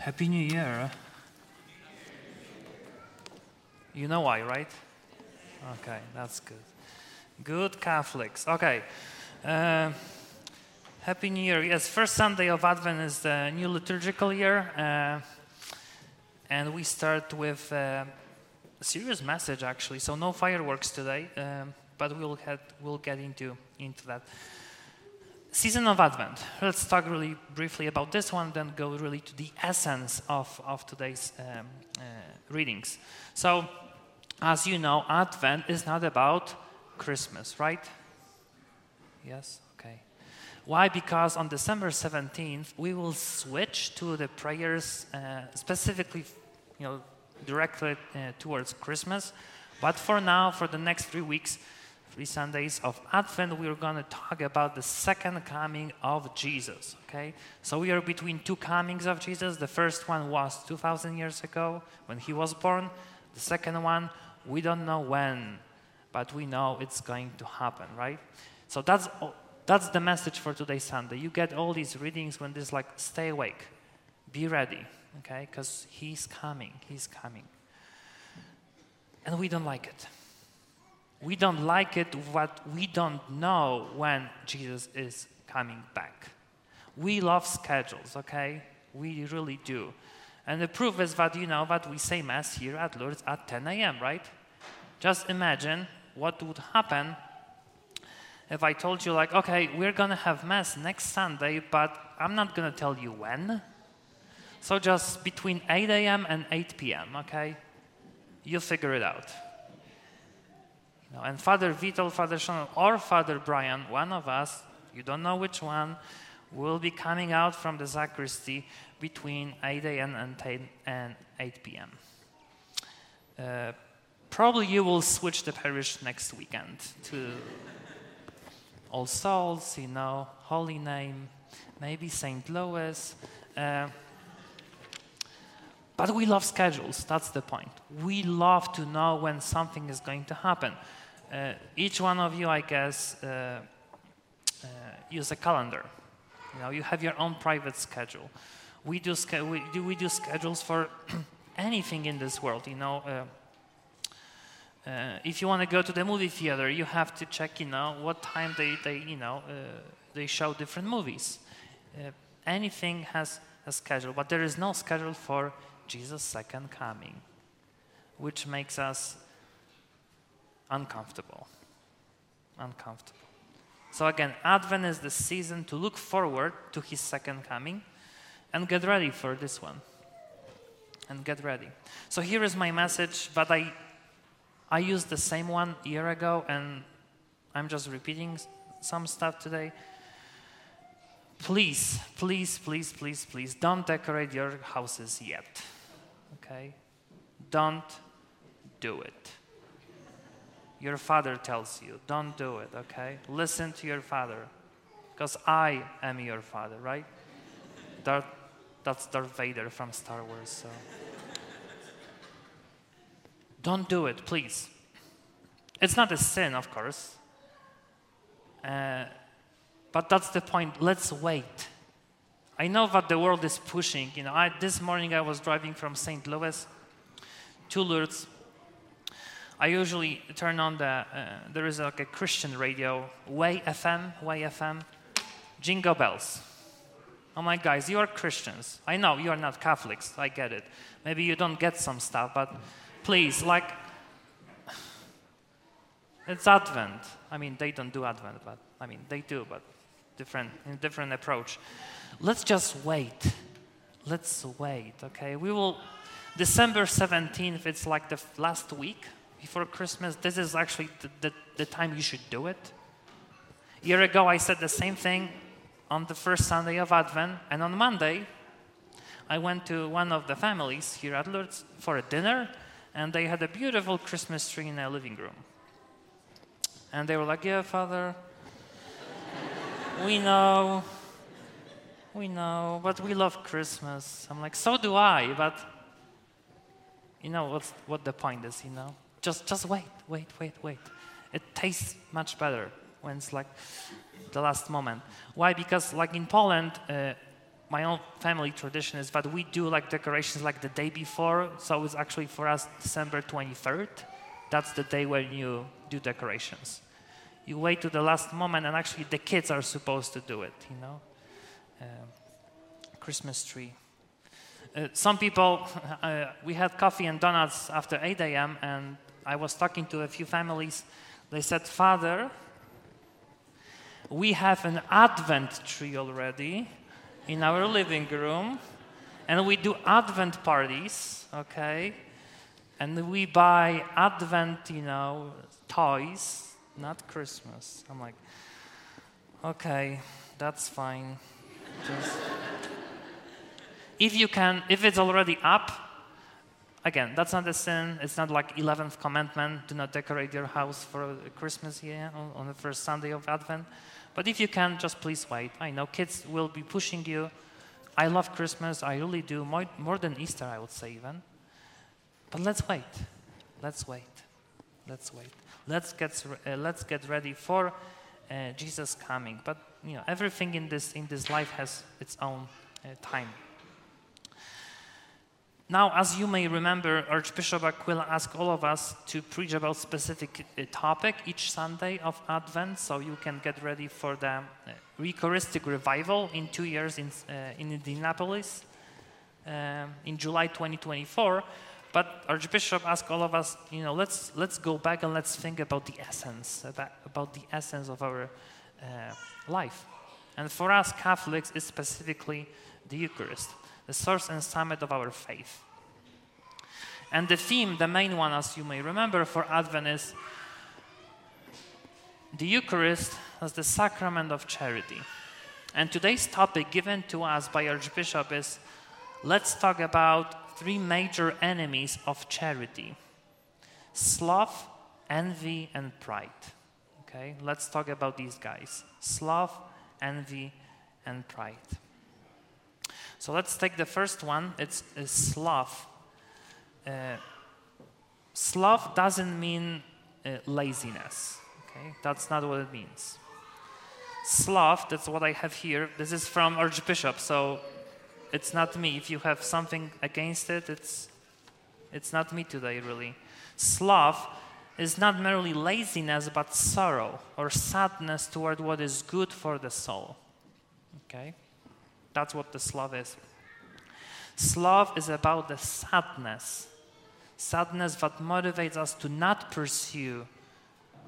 Happy New Year. You know why, right? Okay, that's good. Good Catholics. Okay. Uh, Happy New Year. Yes, first Sunday of Advent is the new liturgical year. Uh, and we start with uh, a serious message, actually. So, no fireworks today, um, but we'll, we'll get into, into that. Season of Advent. Let's talk really briefly about this one, then go really to the essence of, of today's um, uh, readings. So, as you know, Advent is not about Christmas, right? Yes? Okay. Why? Because on December 17th, we will switch to the prayers uh, specifically, you know, directed uh, towards Christmas. But for now, for the next three weeks, three Sundays of Advent, we're going to talk about the second coming of Jesus. Okay? So we are between two comings of Jesus. The first one was 2,000 years ago when he was born. The second one, we don't know when, but we know it's going to happen, right? So that's, that's the message for today's Sunday. You get all these readings when this, like, stay awake, be ready, okay? Because he's coming, he's coming. And we don't like it. We don't like it what we don't know when Jesus is coming back. We love schedules, okay? We really do. And the proof is that, you know, that we say Mass here at Lourdes at 10 a.m., right? Just imagine what would happen if I told you, like, okay, we're going to have Mass next Sunday, but I'm not going to tell you when. So just between 8 a.m. and 8 p.m., okay? You figure it out. And Father Vital, Father Sean, or Father Brian, one of us, you don't know which one, will be coming out from the sacristy between 8 a.m. and 10 and 8 p.m. Uh, probably you will switch the parish next weekend to All Souls, you know, Holy Name, maybe St. Louis. Uh, but we love schedules, that's the point. We love to know when something is going to happen. Uh, each one of you, I guess, uh, uh, use a calendar. You know, you have your own private schedule. We do, we do, we do schedules for anything in this world, you know. Uh, uh, if you want to go to the movie theater, you have to check, you know, what time they, they you know, uh, they show different movies. anything has a schedule, but there is no schedule for Jesus' second coming, which makes us uncomfortable. Uncomfortable. So, again, Advent is the season to look forward to his second coming and get ready for this one. And get ready. So, here is my message, but I, I used the same one a year ago, and I'm just repeating some stuff today. Please, please, please, please, please don't decorate your houses yet. Okay? Don't do it your father tells you. Don't do it, okay? Listen to your father. Because I am your father, right? Darth, that's Darth Vader from Star Wars, so. Don't do it, please. It's not a sin, of course. Uh, but that's the point. Let's wait. I know that the world is pushing. You know, I, this morning I was driving from St. Louis to Lourdes I usually turn on the, uh, there is like a Christian radio, Way FM, Way FM, Jingle Bells. I'm like, guys, you are Christians. I know you are not Catholics. I get it. Maybe you don't get some stuff, but please, like, it's Advent. I mean, they don't do Advent, but I mean, they do, but different, in different approach. Let's just wait. Let's wait, okay? We will, December 17th, it's like the last week before Christmas, this is actually the, the, the time you should do it. A year ago, I said the same thing on the first Sunday of Advent, and on Monday, I went to one of the families here at Lourdes for a dinner, and they had a beautiful Christmas tree in their living room. And they were like, Yeah, Father, we know, we know, but we love Christmas. I'm like, So do I, but you know what's, what the point is, you know? Just, just wait, wait, wait, wait. It tastes much better when it's like the last moment. Why? Because like in Poland, uh, my own family tradition is that we do like decorations like the day before. So it's actually for us December 23rd. That's the day when you do decorations. You wait to the last moment, and actually the kids are supposed to do it. You know, uh, Christmas tree. Uh, some people, uh, we had coffee and donuts after 8 a.m., and I was talking to a few families. They said, Father, we have an Advent tree already in our living room, and we do Advent parties, okay? And we buy Advent, you know, toys, not Christmas. I'm like, okay, that's fine. Just if you can, if it's already up, again, that's not a sin. It's not like 11th commandment, do not decorate your house for Christmas here on, the first Sunday of Advent. But if you can, just please wait. I know kids will be pushing you. I love Christmas, I really do, more than Easter, I would say even. But let's wait. Let's wait. Let's wait. Let's get, uh, let's get ready for uh, Jesus coming. But you know, everything in this, in this life has its own uh, time. Now, as you may remember, Archbishop Aquila asked all of us to preach about specific uh, topic each Sunday of Advent, so you can get ready for the uh, Eucharistic revival in two years in, uh, in Indianapolis um, in July 2024. But Archbishop asked all of us, you know, let's let's go back and let's think about the essence, about, about the essence of our uh, life. And for us Catholics, it's specifically the Eucharist the source and summit of our faith. And the theme, the main one, as you may remember, for Advent is the Eucharist as the sacrament of charity. And today's topic given to us by Archbishop is let's talk about three major enemies of charity sloth, envy, and pride. Okay, let's talk about these guys sloth, envy, and pride. So let's take the first one. It's, it's sloth. Uh, sloth doesn't mean uh, laziness. Okay, that's not what it means. Sloth, that's what I have here. This is from Archbishop, so it's not me. If you have something against it, it's it's not me today, really. Sloth is not merely laziness, but sorrow or sadness toward what is good for the soul. Okay? That's what the sloth is. Sloth is about the sadness, sadness that motivates us to not pursue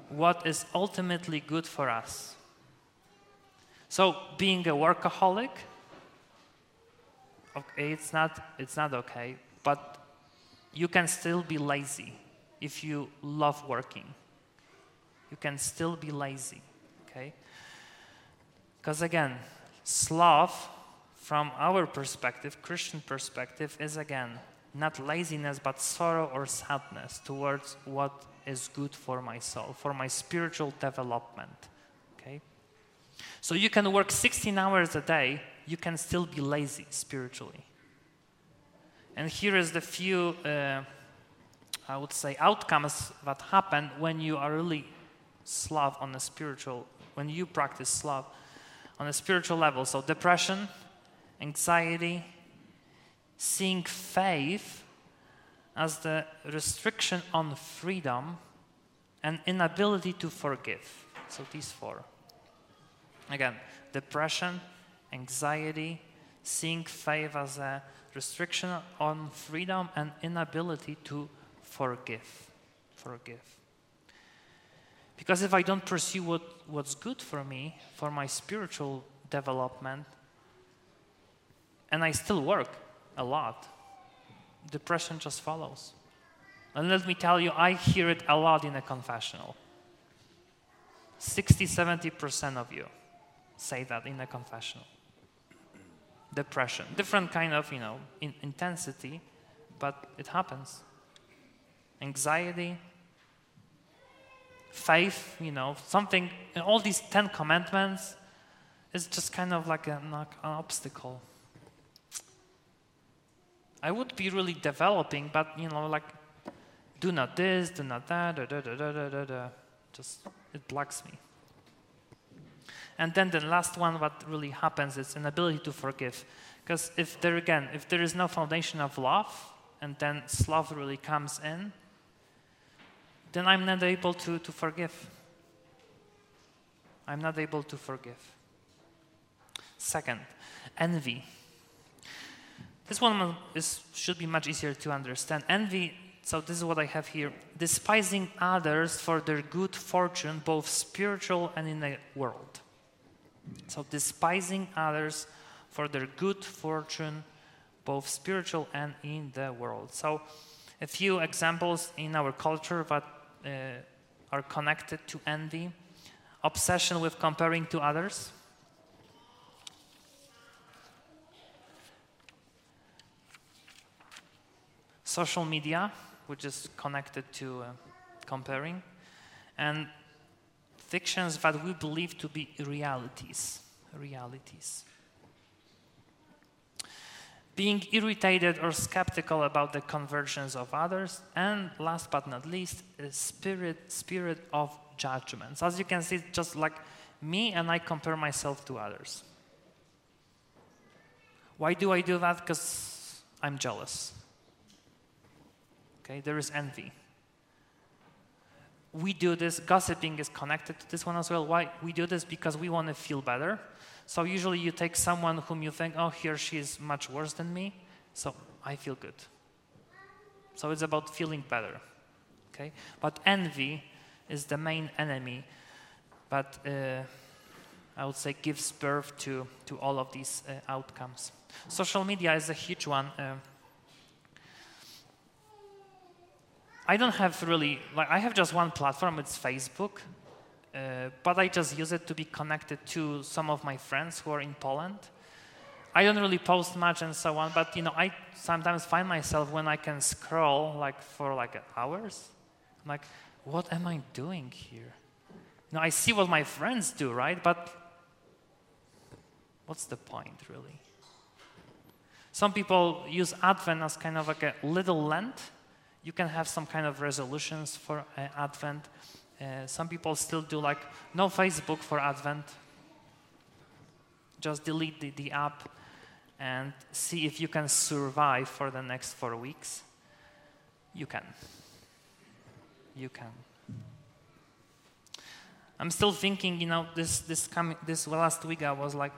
what is ultimately good for us. So, being a workaholic, okay, it's not, it's not okay, but you can still be lazy if you love working. You can still be lazy, okay? Because again, sloth from our perspective, Christian perspective, is again not laziness but sorrow or sadness towards what is good for my soul, for my spiritual development. Okay? So you can work 16 hours a day, you can still be lazy spiritually. And here is the few, uh, I would say, outcomes that happen when you are really sloth on a spiritual, when you practice sloth on a spiritual level. So depression, anxiety, seeing faith as the restriction on freedom and inability to forgive. So these four. Again, depression, anxiety, seeing faith as a restriction on freedom and inability to forgive. Forgive. Because if I don't pursue what, what's good for me, for my spiritual development, and I still work a lot, depression just follows. And let me tell you, I hear it a lot in a confessional. 60 70% of you say that in a confessional. Depression, different kind of, you know, in intensity, but it happens. Anxiety, faith, you know, something, all these 10 commandments is just kind of like an, an obstacle I would be really developing, but you know, like, do not this, do not that, da, da, da, da, da, da, da, Just, it blocks me. And then the last one, what really happens is an ability to forgive. Because if there again, if there is no foundation of love, and then sloth really comes in, then I'm not able to, to forgive. I'm not able to forgive. Second, envy. This one is, should be much easier to understand. Envy, so this is what I have here despising others for their good fortune, both spiritual and in the world. So, despising others for their good fortune, both spiritual and in the world. So, a few examples in our culture that uh, are connected to envy obsession with comparing to others. Social media, which is connected to uh, comparing, and fictions that we believe to be realities. Realities. Being irritated or skeptical about the conversions of others, and last but not least, a spirit, spirit of judgments. As you can see, just like me and I compare myself to others. Why do I do that? Because I'm jealous. Okay, there is envy. We do this, gossiping is connected to this one as well. Why? We do this because we want to feel better. So usually you take someone whom you think, oh, he or she is much worse than me, so I feel good. So it's about feeling better. Okay? But envy is the main enemy, but uh, I would say gives birth to, to all of these uh, outcomes. Social media is a huge one. Uh, I don't have really, like, I have just one platform, it's Facebook, uh, but I just use it to be connected to some of my friends who are in Poland. I don't really post much and so on, but you know, I sometimes find myself when I can scroll like for like hours. I'm like, what am I doing here? Now I see what my friends do, right? But what's the point, really? Some people use Advent as kind of like a little Lent. You can have some kind of resolutions for uh, Advent. Uh, some people still do like no Facebook for Advent. Just delete the, the app and see if you can survive for the next four weeks. You can you can. I'm still thinking, you know, this this coming this last week I was like,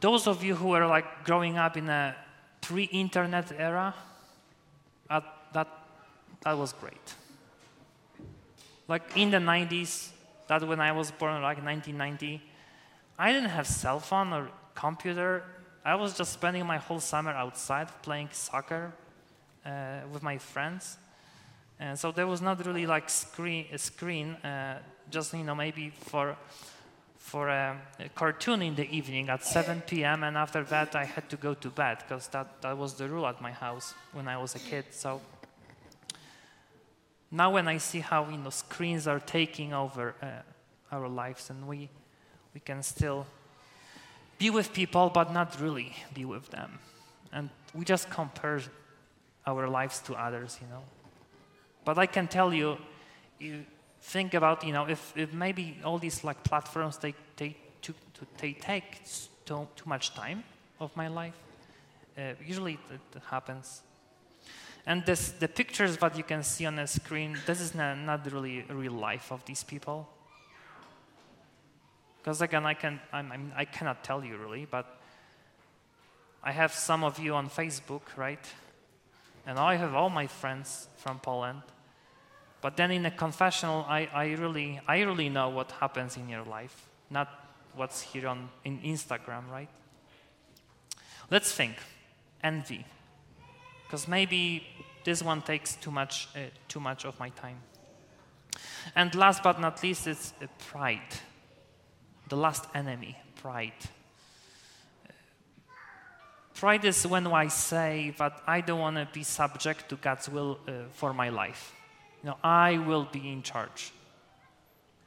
those of you who are like growing up in a pre-internet era, uh, that that was great. Like in the 90s, that when I was born, like 1990, I didn't have cell phone or computer. I was just spending my whole summer outside playing soccer uh, with my friends. And so there was not really like screen, a screen, uh, just you know maybe for for a, a, cartoon in the evening at 7 p.m. and after that I had to go to bed because that, that was the rule at my house when I was a kid. So now when I see how you know screens are taking over uh, our lives and we we can still be with people but not really be with them, and we just compare our lives to others, you know. But I can tell you, you think about, you know, if, if maybe all these like platforms, they, they, to, to, they take too, too much time of my life. Uh, usually it, happens. And this, the pictures that you can see on the screen, this is not, not really real life of these people. Because again, I, can, I, mean, I cannot tell you really, but I have some of you on Facebook, right? And I have all my friends from Poland. But then in a confessional, I, I, really, I really know what happens in your life, not what's here on in Instagram, right? Let's think. Envy. Because maybe this one takes too much, uh, too much of my time. And last but not least, it's uh, pride. The last enemy, pride. Pride is when I say that I don't want to be subject to God's will uh, for my life. Know, I will be in charge.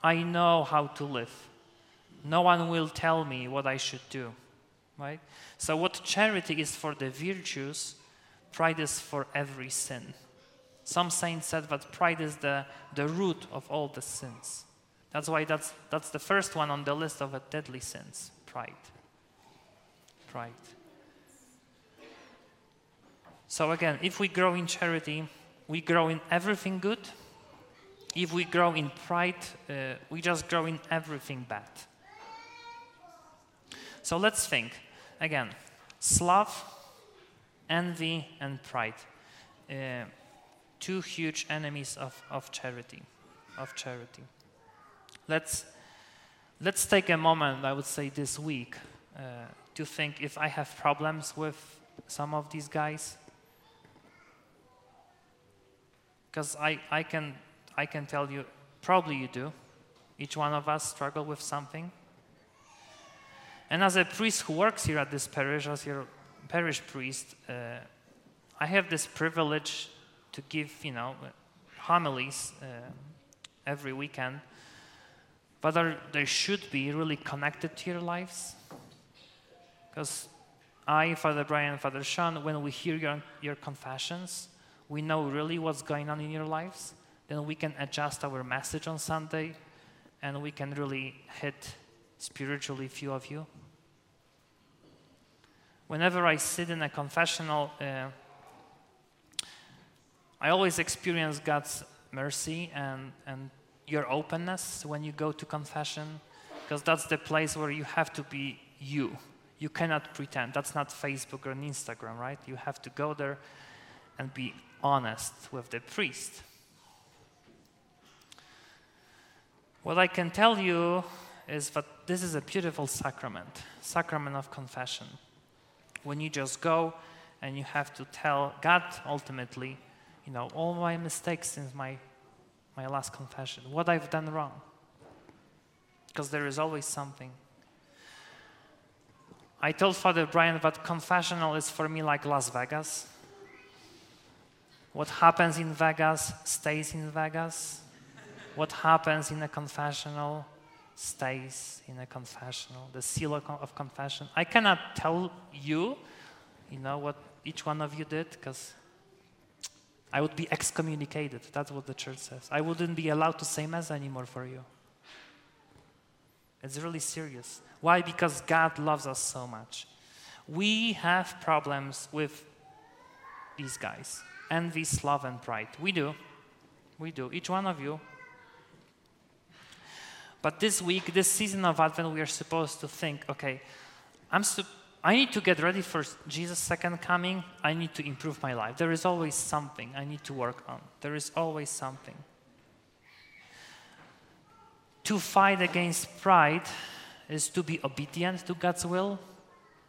I know how to live. No one will tell me what I should do. Right? So, what charity is for the virtues, pride is for every sin. Some saints said that pride is the, the root of all the sins. That's why that's, that's the first one on the list of deadly sins pride. Pride. So, again, if we grow in charity, we grow in everything good. If we grow in pride, uh, we just grow in everything bad. So, let's think. Again, sloth, envy, and pride. Uh, two huge enemies of, of charity. Of charity. Let's, let's take a moment, I would say, this week uh, to think if I have problems with some of these guys. Because I, I, can, I can tell you, probably you do. Each one of us struggle with something. And as a priest who works here at this parish, as your parish priest, uh, I have this privilege to give, you know, homilies uh, every weekend but they should be really connected to your lives. Because I, Father Brian, Father Sean, when we hear your, your confessions, we know really what's going on in your lives. Then we can adjust our message on Sunday and we can really hit spiritually few of you. Whenever I sit in a confessional, uh, I always experience God's mercy and, and your openness when you go to confession, because that's the place where you have to be you. You cannot pretend. That's not Facebook or Instagram, right? You have to go there and be honest with the priest. What I can tell you is that this is a beautiful sacrament, sacrament of confession. When you just go and you have to tell God ultimately, you know, all my mistakes since my my last confession, what I've done wrong. Because there is always something. I told Father Brian that confessional is for me like Las Vegas. What happens in Vegas stays in Vegas. What happens in a confessional stays in a confessional. The seal of confession. I cannot tell you, you know, what each one of you did because I would be excommunicated. That's what the church says. I wouldn't be allowed to say Mass anymore for you. It's really serious. Why? Because God loves us so much. We have problems with these guys envy, sloth, and pride. We do. We do. Each one of you. But this week, this season of Advent, we are supposed to think okay, I'm supposed I need to get ready for Jesus' second coming. I need to improve my life. There is always something I need to work on. There is always something. To fight against pride is to be obedient to God's will,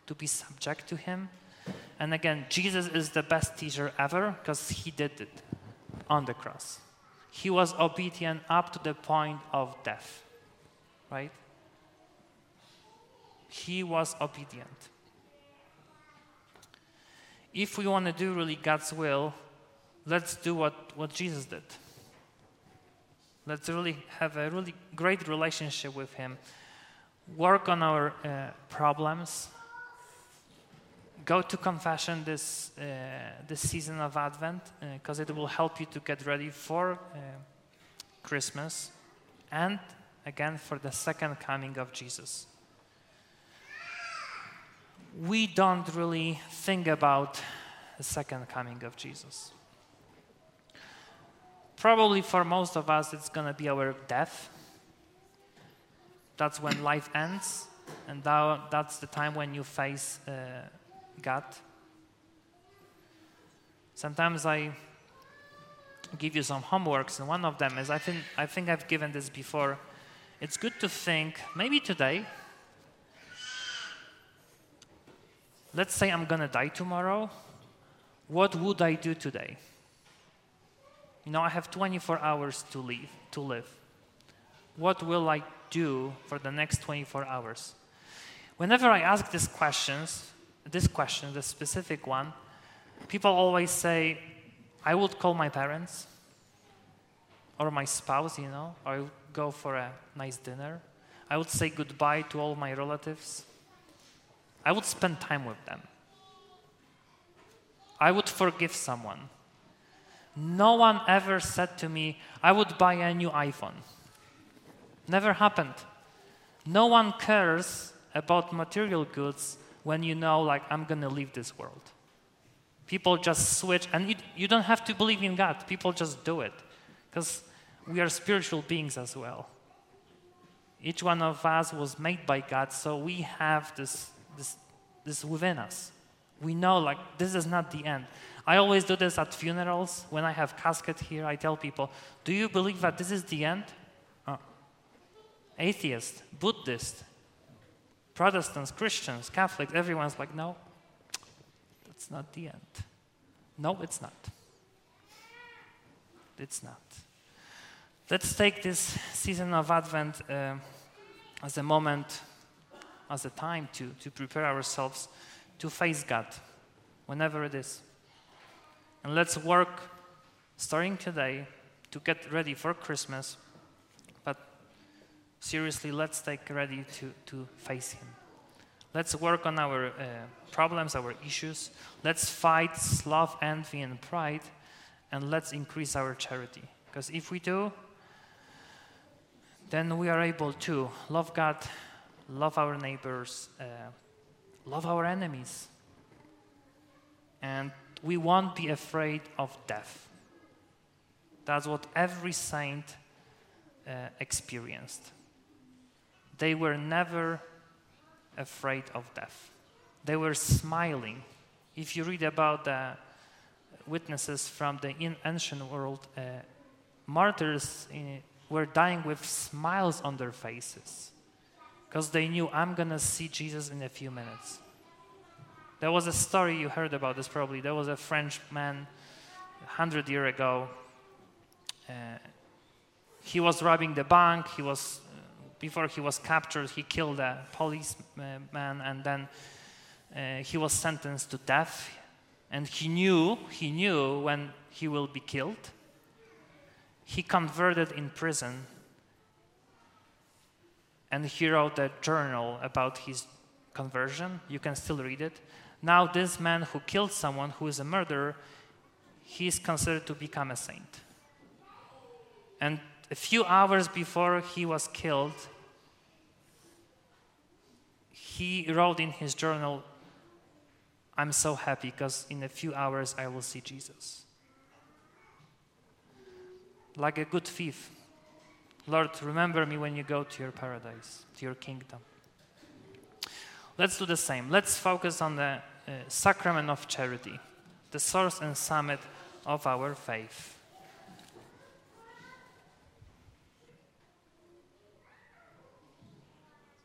to be subject to Him. And again, Jesus is the best teacher ever because He did it on the cross. He was obedient up to the point of death, right? He was obedient if we want to do really God's will, let's do what, what Jesus did. Let's really have a really great relationship with Him. Work on our uh, problems. Go to confession this, uh, this season of Advent because uh, it will help you to get ready for uh, Christmas and again for the second coming of Jesus we don't really think about the second coming of Jesus. Probably for most of us, it's going to be our death. That's when life ends, and that's the time when you face uh, God. Sometimes I give you some homeworks, and one of them is I think, I think I've given this before. It's good to think, maybe today, let's say I'm to die tomorrow, what would I do today? You know, I have 24 hours to live, to live. What will I do for the next 24 hours? Whenever I ask these questions, this question, the specific one, people always say, I would call my parents or my spouse, you know, or I would go for a nice dinner. I would say goodbye to all my relatives. I would spend time with them. I would forgive someone. No one ever said to me, I would buy a new iPhone. Never happened. No one cares about material goods when you know, like, I'm going to leave this world. People just switch, and you, you don't have to believe in God. People just do it because we are spiritual beings as well. Each one of us was made by God, so we have this, this, this within us. We know, like, this is not the end. I always do this at funerals. When I have casket here, I tell people, do you believe that this is the end? Oh. Atheist, Buddhist, Protestants, Christians, Catholics, everyone's like, no, that's not the end. No, it's not. It's not. Let's take this season of Advent uh, as a moment, as a time to, to prepare ourselves to face God, whenever it is. And let's work starting today to get ready for Christmas. Seriously, let's take ready to, to face Him. Let's work on our uh, problems, our issues. Let's fight sloth, envy, and pride. And let's increase our charity. Because if we do, then we are able to love God, love our neighbors, uh, love our enemies. And we won't be afraid of death. That's what every saint uh, experienced. They were never afraid of death. They were smiling. If you read about the witnesses from the ancient world, uh, martyrs in, were dying with smiles on their faces because they knew I'm going to see Jesus in a few minutes. There was a story you heard about this probably. There was a French man 100 years ago. Uh, he was robbing the bank. He was, uh, before he was captured, he killed a policeman and then uh, he was sentenced to death. And he knew, he knew when he will be killed. He converted in prison and he wrote a journal about his conversion. You can still read it. Now, this man who killed someone who is a murderer, he is considered to become a saint. And a few hours before he was killed, he wrote in his journal, I'm so happy because in a few hours I will see Jesus. Like a good thief. Lord, remember me when you go to your paradise, to your kingdom. Let's do the same. Let's focus on the uh, sacrament of charity, the source and summit of our faith.